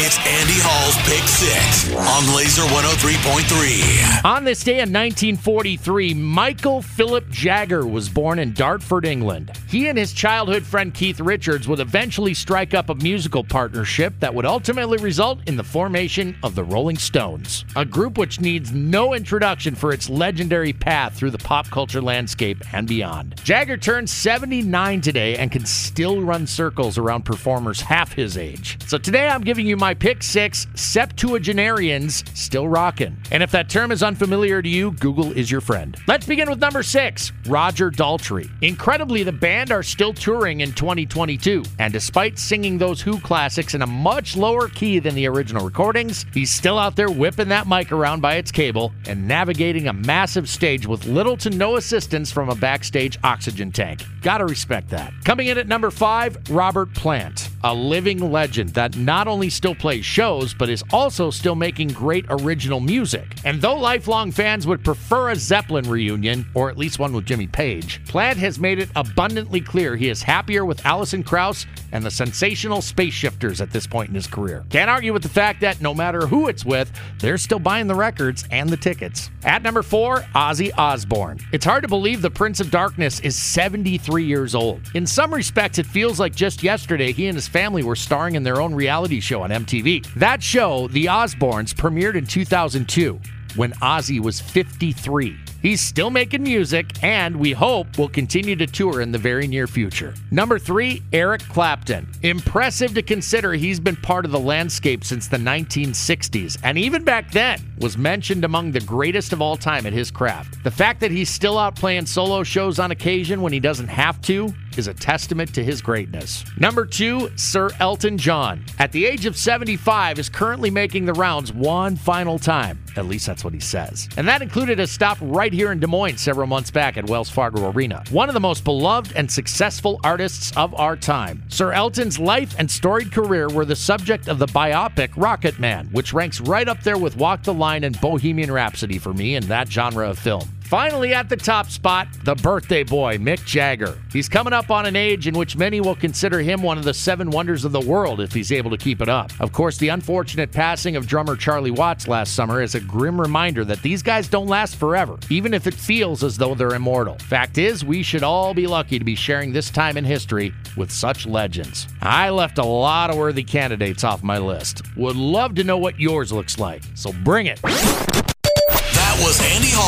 It's Andy Hall's Pick Six on Lazer 103.3. On this day in 1943, Michael Philip Jagger was born in Dartford, England. He and his childhood friend Keith Richards would eventually strike up a musical partnership that would ultimately result in the formation of the Rolling Stones, a group which needs no introduction for its legendary path through the pop culture landscape and beyond. Jagger turned 79 today and can still run circles around performers half his age. So today I'm giving you my pick six septuagenarians still rocking. And if that term is unfamiliar to you, Google is your friend. Let's begin with number six Roger Daltrey. Incredibly, the band are still touring in 2022, and despite singing those Who classics in a much lower key than the original recordings, he's still out there whipping that mic around by its cable and navigating a massive stage with little to no assistance from a backstage oxygen tank. Gotta respect that. Coming in at number five, Robert Plant, a living legend that not only still plays shows, but is also still making great original music. And though lifelong fans would prefer a Zeppelin reunion, or at least one with Jimmy Page, Plant has made it abundantly clear he is happier with Alison Krauss and the sensational Space Shifters at this point in his career. Can't argue with the fact that no matter who it's with, they're still buying the records and the tickets. At number four, Ozzy Osbourne. It's hard to believe the Prince of Darkness is 73 years old. In some respects, it feels like just yesterday he and his family were starring in their own reality show on MTV. That show, The Osbournes, premiered in 2002 when Ozzy was 53. He's still making music, and we hope will continue to tour in the very near future. Number three, Eric Clapton. Impressive to consider he's been part of the landscape since the 1960s, and even back then was mentioned among the greatest of all time at his craft. The fact that he's still out playing solo shows on occasion when he doesn't have to is a testament to his greatness. Number two, Sir Elton John. At the age of 75, is currently making the rounds one final time. At least that's what he says. And that included a stop right here in Des Moines several months back at Wells Fargo Arena. One of the most beloved and successful artists of our time. Sir Elton's life and storied career were the subject of the biopic Rocket Man, which ranks right up there with Walk the Line and Bohemian Rhapsody for me in that genre of film. Finally, at the top spot, the birthday boy, Mick Jagger. He's coming up on an age in which many will consider him one of the seven wonders of the world if he's able to keep it up. Of course, the unfortunate passing of drummer Charlie Watts last summer is a grim reminder that these guys don't last forever, even if it feels as though they're immortal. Fact is, we should all be lucky to be sharing this time in history with such legends. I left a lot of worthy candidates off my list. Would love to know what yours looks like, so bring it. That was Andy Hall's